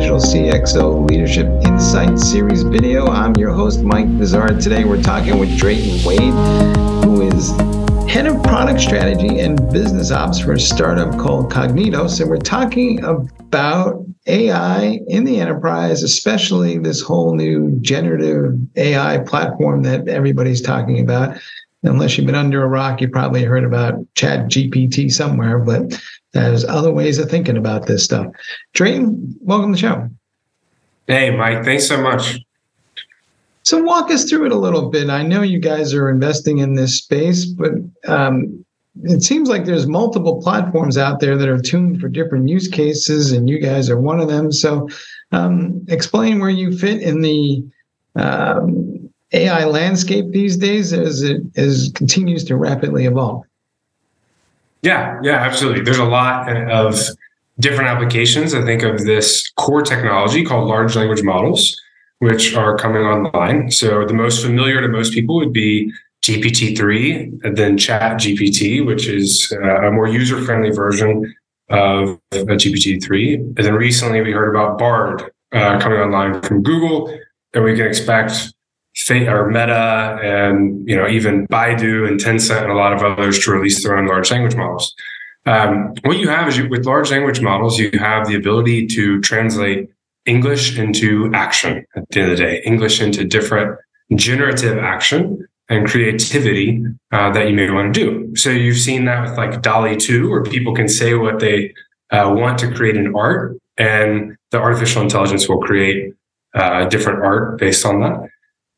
Digital CXO Leadership Insight Series video. I'm your host, Mike Vizard. Today we're talking with Drayton Wade, who is head of product strategy and business ops for a startup called Kognitos. And we're talking about AI in the enterprise, especially this whole new generative AI platform that everybody's talking about unless you've been under a rock, you probably heard about Chat GPT somewhere, but there's other ways of thinking about this stuff. Drayton, welcome to the show. Hey, Mike, thanks so much. So, walk us through it a little bit. I know you guys are investing in this space, but um, it seems like there's multiple platforms out there that are tuned for different use cases, and you guys are one of them. So, um, explain where you fit in the um, AI landscape these days as it as continues to rapidly evolve. Yeah, yeah, absolutely. There's a lot of different applications. I think of this core technology called large language models, which are coming online. So the most familiar to most people would be GPT-3, and then Chat GPT, which is uh, a more user-friendly version of GPT-3. And then recently we heard about Bard uh, coming online from Google, and we can expect or Meta and you know even Baidu and Tencent and a lot of others to release their own large language models. Um, what you have is you, with large language models, you have the ability to translate English into action at the end of the day, English into different generative action and creativity uh, that you may want to do. So you've seen that with like DALL-E 2, where people can say what they uh, want to create in art, and the artificial intelligence will create uh, different art based on that.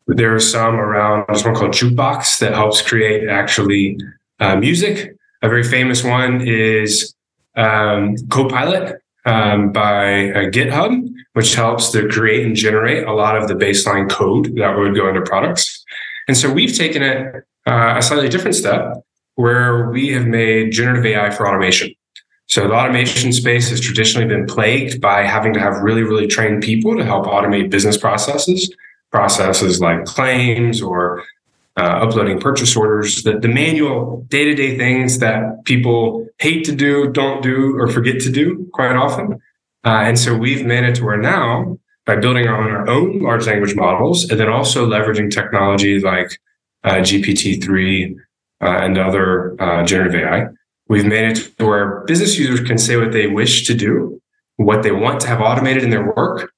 There are some around. There's one called Jukebox that helps create actually uh, music. A very famous one is um, Copilot um, by uh, GitHub, which helps to create and generate a lot of the baseline code that would go into products. And so we've taken it uh, a slightly different step where we have made generative AI for automation. So the automation space has traditionally been plagued by having to have really, really trained people to help automate business processes processes like claims or uh, uploading purchase orders, the, the manual day to day things that people hate to do, don't do, or forget to do quite often. Uh, and so we've made it to where now, by building on our own large language models and then also leveraging technology like uh, GPT-3 uh, and other uh, generative AI, we've made it to where business users can say what they wish to do, what they want to have automated in their work,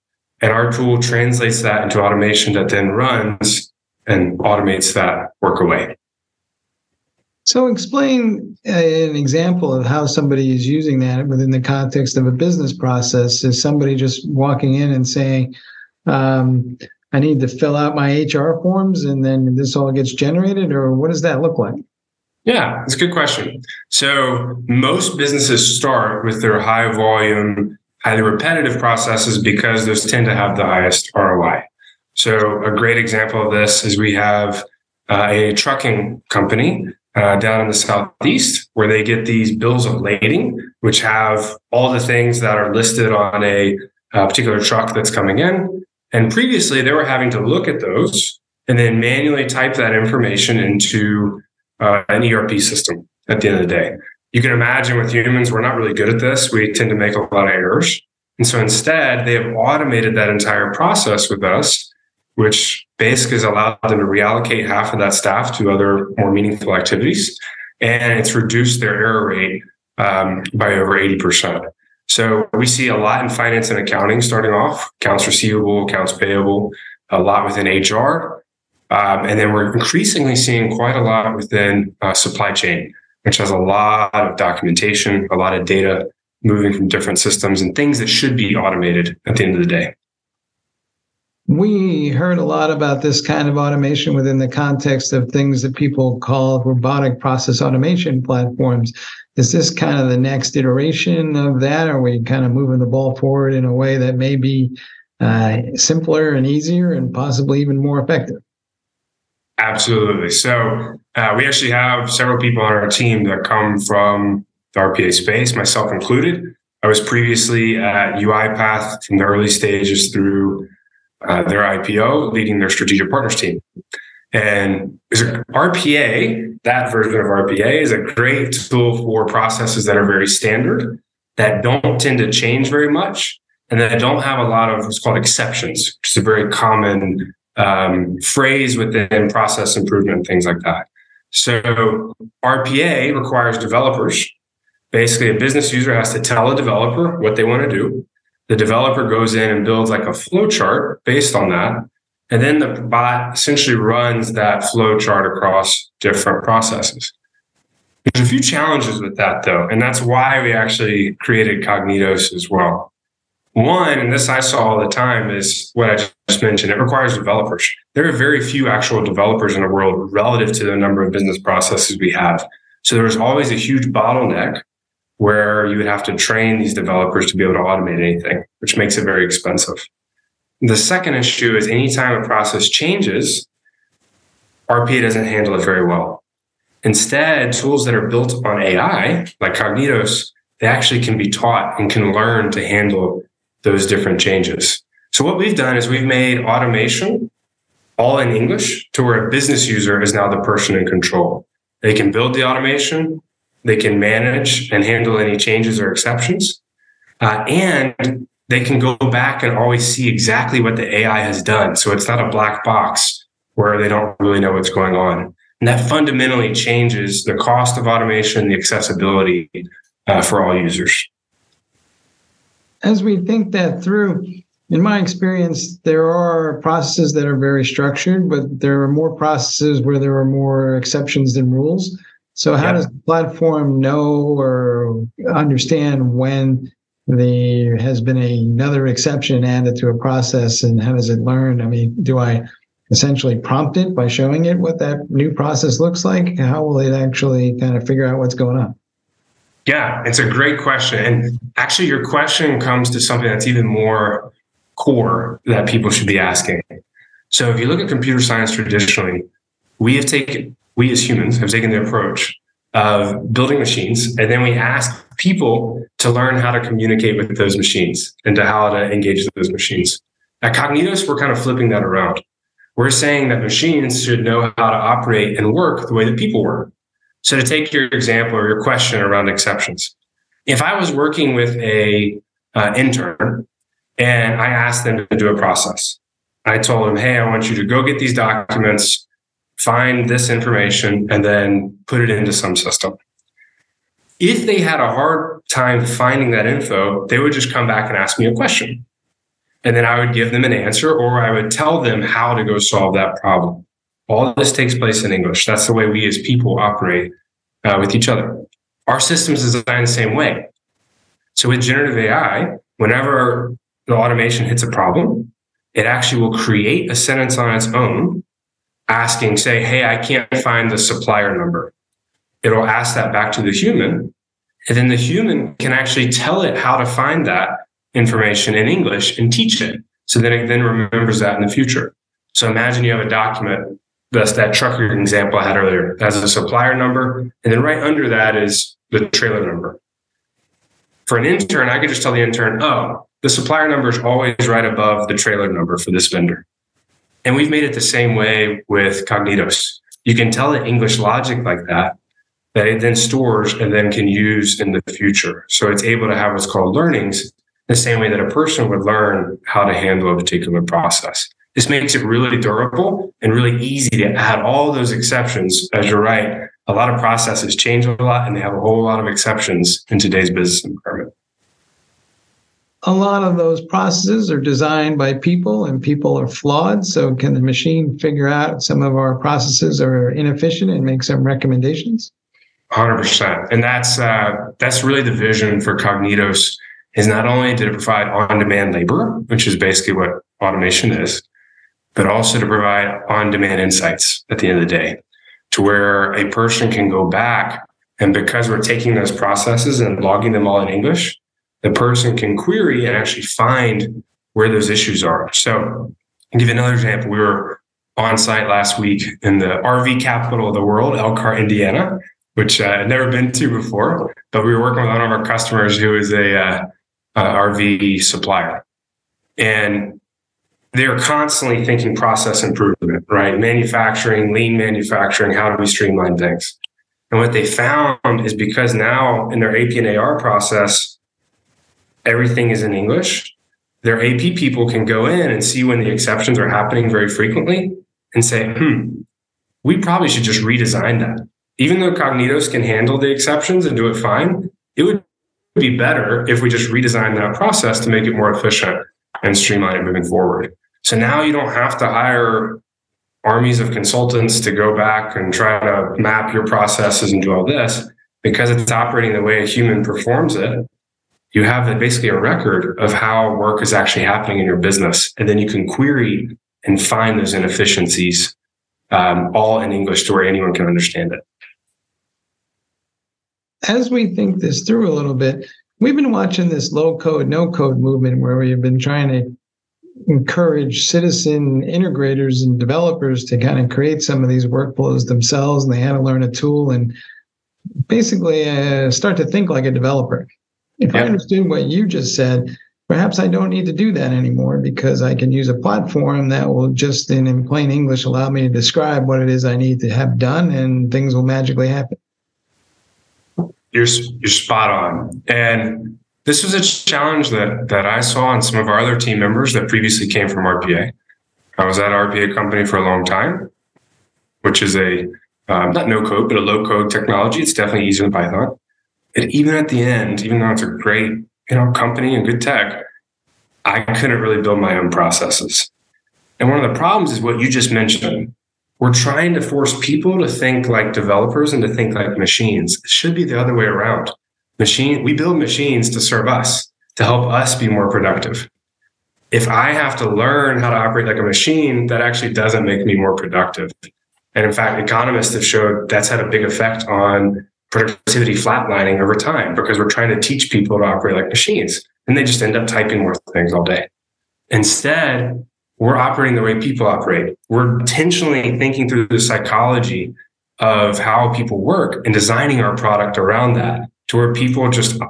and our tool translates that into automation that then runs and automates that work away. So, explain uh, an example of how somebody is using that within the context of a business process. Is somebody just walking in and saying, um, I need to fill out my HR forms and then this all gets generated, or what does that look like? Yeah, it's a good question. So, most businesses start with their high volume highly repetitive processes because those tend to have the highest ROI. So a great example of this is we have uh, a trucking company uh, down in the southeast where they get these bills of lading, which have all the things that are listed on a, a particular truck that's coming in. And previously, they were having to look at those and then manually type that information into uh, an ERP system at the end of the day you can imagine with humans, we're not really good at this. We tend to make a lot of errors. And so instead, they have automated that entire process with us, which basically has allowed them to reallocate half of that staff to other more meaningful activities. And it's reduced their error rate um, by over 80%. So we see a lot in finance and accounting starting off, accounts receivable, accounts payable, a lot within HR. Um, and then we're increasingly seeing quite a lot within uh, supply chain which has a lot of documentation, a lot of data moving from different systems and things that should be automated at the end of the day. We heard a lot about this kind of automation within the context of things that people call robotic process automation platforms. Is this kind of the next iteration of that? Are we kind of moving the ball forward in a way that may be uh, simpler and easier and possibly even more effective? Absolutely. So uh, we actually have several people on our team that come from the RPA space, myself included. I was previously at UiPath from the early stages through uh, their IPO, leading their strategic partners team. And RPA, that version of RPA, is a great tool for processes that are very standard, that don't tend to change very much, and they don't have a lot of what's called exceptions, which is a very common um, phrase within process improvement, things like that. So RPA requires developers. Basically, a business user has to tell a developer what they want to do. The developer goes in and builds like a flow chart based on that. And then the bot essentially runs that flow chart across different processes. There's a few challenges with that though, and that's why we actually created Kognitos as well. One, and this I saw all the time, is what I just mentioned. It requires developers. There are very few actual developers in the world relative to the number of business processes we have. So there's always a huge bottleneck where you would have to train these developers to be able to automate anything, which makes it very expensive. The second issue is anytime a process changes, RPA doesn't handle it very well. Instead, tools that are built on AI, like Kognitos, they actually can be taught and can learn to handle those different changes. So what we've done is we've made automation all in English to where a business user is now the person in control. They can build the automation, they can manage and handle any changes or exceptions, uh, and they can go back and always see exactly what the AI has done. So it's not a black box where they don't really know what's going on. And that fundamentally changes the cost of automation, the accessibility uh, for all users as we think that through, in my experience, there are processes that are very structured, but there are more processes where there are more exceptions than rules. So, how does the platform know or understand when there has been another exception added to a process, and how does it learn? I mean, do I essentially prompt it by showing it what that new process looks like? How will it actually kind of figure out what's going on? Yeah, it's a great question. And actually, your question comes to something that's even more core that people should be asking. So, if you look at computer science traditionally, we have taken, we as humans have taken the approach of building machines, and then we ask people to learn how to communicate with those machines and to how to engage those machines. At Kognitos, we're kind of flipping that around. We're saying that machines should know how to operate and work the way that people work. So to take your example or your question around exceptions, if I was working with a uh, intern and I asked them to do a process, I told them, "Hey, I want you to go get these documents, find this information, and then put it into some system." If they had a hard time finding that info, they would just come back and ask me a question. And then I would give them an answer or I would tell them how to go solve that problem. All this takes place in English. That's the way we as people operate uh, with each other. Our system is designed the same way. So with generative AI, whenever the automation hits a problem, it actually will create a sentence on its own asking, say, hey, I can't find the supplier number. It'll ask that back to the human. And then the human can actually tell it how to find that information in English and teach it. So then it then remembers that in the future. So imagine you have a document that's that trucker example I had earlier. That's a supplier number. And then right under that is the trailer number. For an intern, I could just tell the intern, oh, the supplier number is always right above the trailer number for this vendor. And we've made it the same way with Kognitos. You can tell it English logic like that, that it then stores and then can use in the future. So it's able to have what's called learnings the same way that a person would learn how to handle a particular process. This makes it really durable and really easy to add all those exceptions. As you're right, a lot of processes change a lot and they have a whole lot of exceptions in today's business environment. A lot of those processes are designed by people and people are flawed. So, can the machine figure out some of our processes are inefficient and make some recommendations? 100%. And that's, uh, that's really the vision for Kognitos is not only to provide on-demand labor, which is basically what automation is, but also to provide on demand insights at the end of the day to where a person can go back. And because we're taking those processes and logging them all in English, the person can query and actually find where those issues are. So I'll give you another example. We were on site last week in the RV capital of the world, Elkhart, Indiana, which uh, I'd never been to before, but we were working with one of our customers who is a uh, uh, RV supplier. And they're constantly thinking process improvement, right? Manufacturing, lean manufacturing, how do we streamline things? And what they found is because now in their AP and AR process, everything is in English. their AP people can go in and see when the exceptions are happening very frequently and say, hmm, we probably should just redesign that. Even though Kognitos can handle the exceptions and do it fine, it would be better if we just redesign that process to make it more efficient and streamline it moving forward. So now you don't have to hire armies of consultants to go back and try to map your processes and do all this because it's operating the way a human performs it you have basically a record of how work is actually happening in your business. And then you can query and find those inefficiencies um, all in English to where anyone can understand it. As we think this through a little bit, we've been watching this low code, no code movement where we've been trying to encourage citizen integrators and developers to kind of create some of these workflows themselves and they had to learn a tool and basically uh, start to think like a developer if I understood what you just said, perhaps I don't need to do that anymore because I can use a platform that will just in, in plain English allow me to describe what it is I need to have done and things will magically happen. You're, you're spot on. And this was a challenge that, that I saw in some of our other team members that previously came from RPA. I was at RPA company for a long time, which is a um, not no code, but a low code technology. It's definitely easier than Python. And even at the end, even though it's a great, you know, company and good tech, I couldn't really build my own processes. And one of the problems is what you just mentioned. We're trying to force people to think like developers and to think like machines. It should be the other way around. Machine, we build machines to serve us, to help us be more productive. If I have to learn how to operate like a machine, that actually doesn't make me more productive. And in fact, economists have showed that's had a big effect on productivity flatlining over time because we're trying to teach people to operate like machines and they just end up typing more things all day. Instead, we're operating the way people operate. We're intentionally thinking through the psychology of how people work and designing our product around that to where people just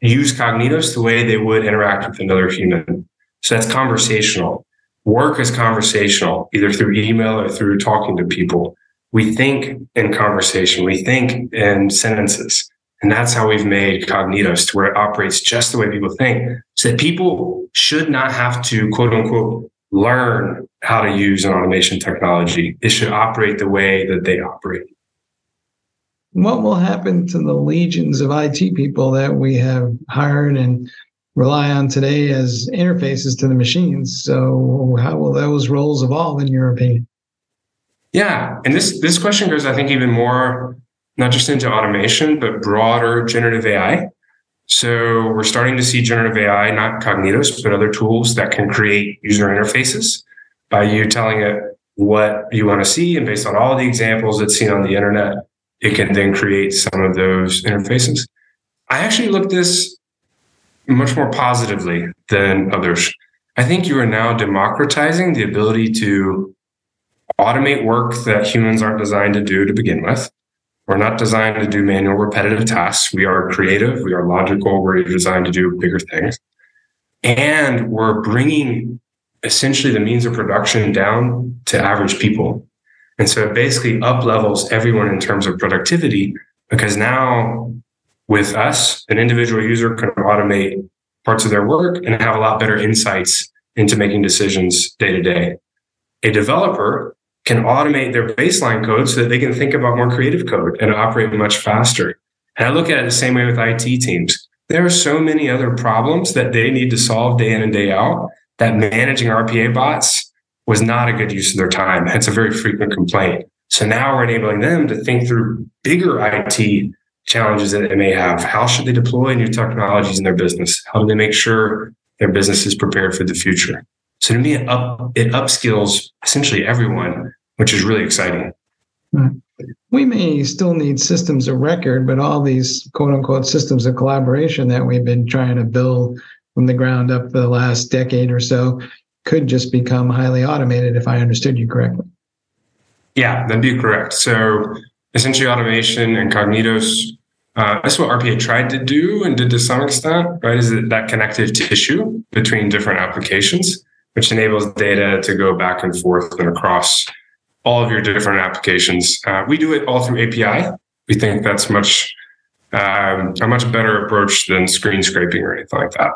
use Kognitos the way they would interact with another human. So that's conversational. Work is conversational, either through email or through talking to people we think in conversation, we think in sentences. And that's how we've made Kognitos to where it operates just the way people think. So that people should not have to quote unquote learn how to use an automation technology. It should operate the way that they operate. What will happen to the legions of IT people that we have hired and rely on today as interfaces to the machines? So, how will those roles evolve, in your opinion? Yeah, and this this question goes, I think, even more not just into automation, but broader generative AI. So we're starting to see generative AI, not Kognitos, but other tools that can create user interfaces by you telling it what you want to see, and based on all the examples it's seen on the internet, it can then create some of those interfaces. I actually look this much more positively than others. I think you are now democratizing the ability to automate work that humans aren't designed to do to begin with. We're not designed to do manual repetitive tasks. We are creative. We are logical. We're designed to do bigger things. And we're bringing essentially the means of production down to average people. And so it basically up levels everyone in terms of productivity because now with us, an individual user can automate parts of their work and have a lot better insights into making decisions day to day. A developer can automate their baseline code so that they can think about more creative code and operate much faster. And I look at it the same way with IT teams. There are so many other problems that they need to solve day in and day out that managing RPA bots was not a good use of their time. It's a very frequent complaint. So now we're enabling them to think through bigger IT challenges that they may have. How should they deploy new technologies in their business? How do they make sure their business is prepared for the future? So to me, it up it upskills essentially everyone, which is really exciting. Hmm. We may still need systems of record, but all these quote unquote systems of collaboration that we've been trying to build from the ground up for the last decade or so could just become highly automated if I understood you correctly. Yeah, that'd be correct. So essentially automation and Kognitos uh, that's what RPA tried to do and did to some extent, right? Is that that connective tissue between different applications which enables data to go back and forth and across all of your different applications. Uh, we do it all through API. We think that's much um, a much better approach than screen scraping or anything like that.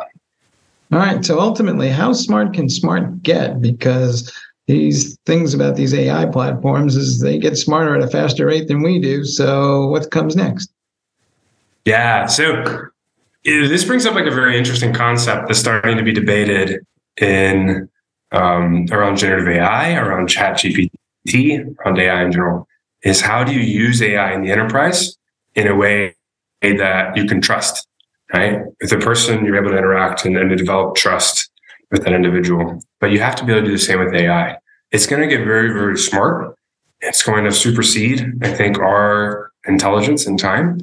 All right. So ultimately, how smart can smart get? Because these things about these AI platforms is they get smarter at a faster rate than we do. So what comes next? Yeah. So this brings up like a very interesting concept that's starting to be debated in um, around generative AI, around chat GPT, around AI in general, is how do you use AI in the enterprise in a way that you can trust, right? With the person, you're able to interact and then to develop trust with that individual. But you have to be able to do the same with AI. It's going to get very, very smart. It's going to supersede, I think, our intelligence in time.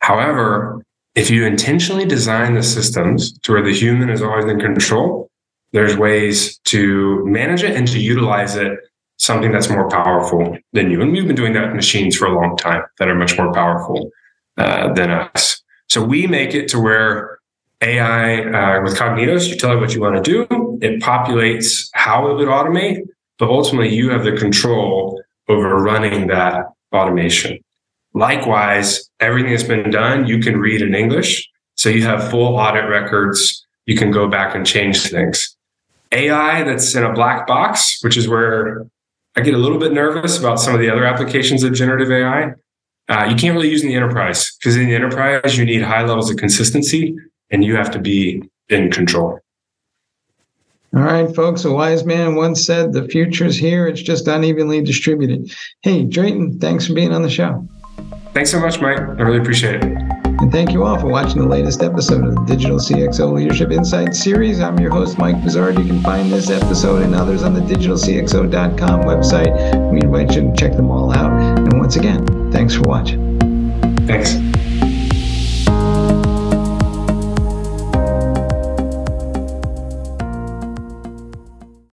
However, if you intentionally design the systems to where the human is always in control, there's ways to manage it and to utilize it something that's more powerful than you. And we've been doing that with machines for a long time that are much more powerful uh, than us. So we make it to where AI uh, with Kognitos, you tell it what you want to do, it populates how it would automate, but ultimately you have the control over running that automation. Likewise, everything that's been done, you can read in English. So you have full audit records. You can go back and change things. AI that's in a black box, which is where I get a little bit nervous about some of the other applications of generative AI. Uh, you can't really use in the enterprise because in the enterprise, you need high levels of consistency and you have to be in control. All right, folks. A wise man once said, The future's here. It's just unevenly distributed. Hey, Drayton, thanks for being on the show. Thanks so much, Mike. I really appreciate it. And thank you all for watching the latest episode of the Digital CXO Leadership Insights series. I'm your host, Mike Vizard. You can find this episode and others on the digitalcxo.com website. We invite you to check them all out. And once again, thanks for watching. Thanks.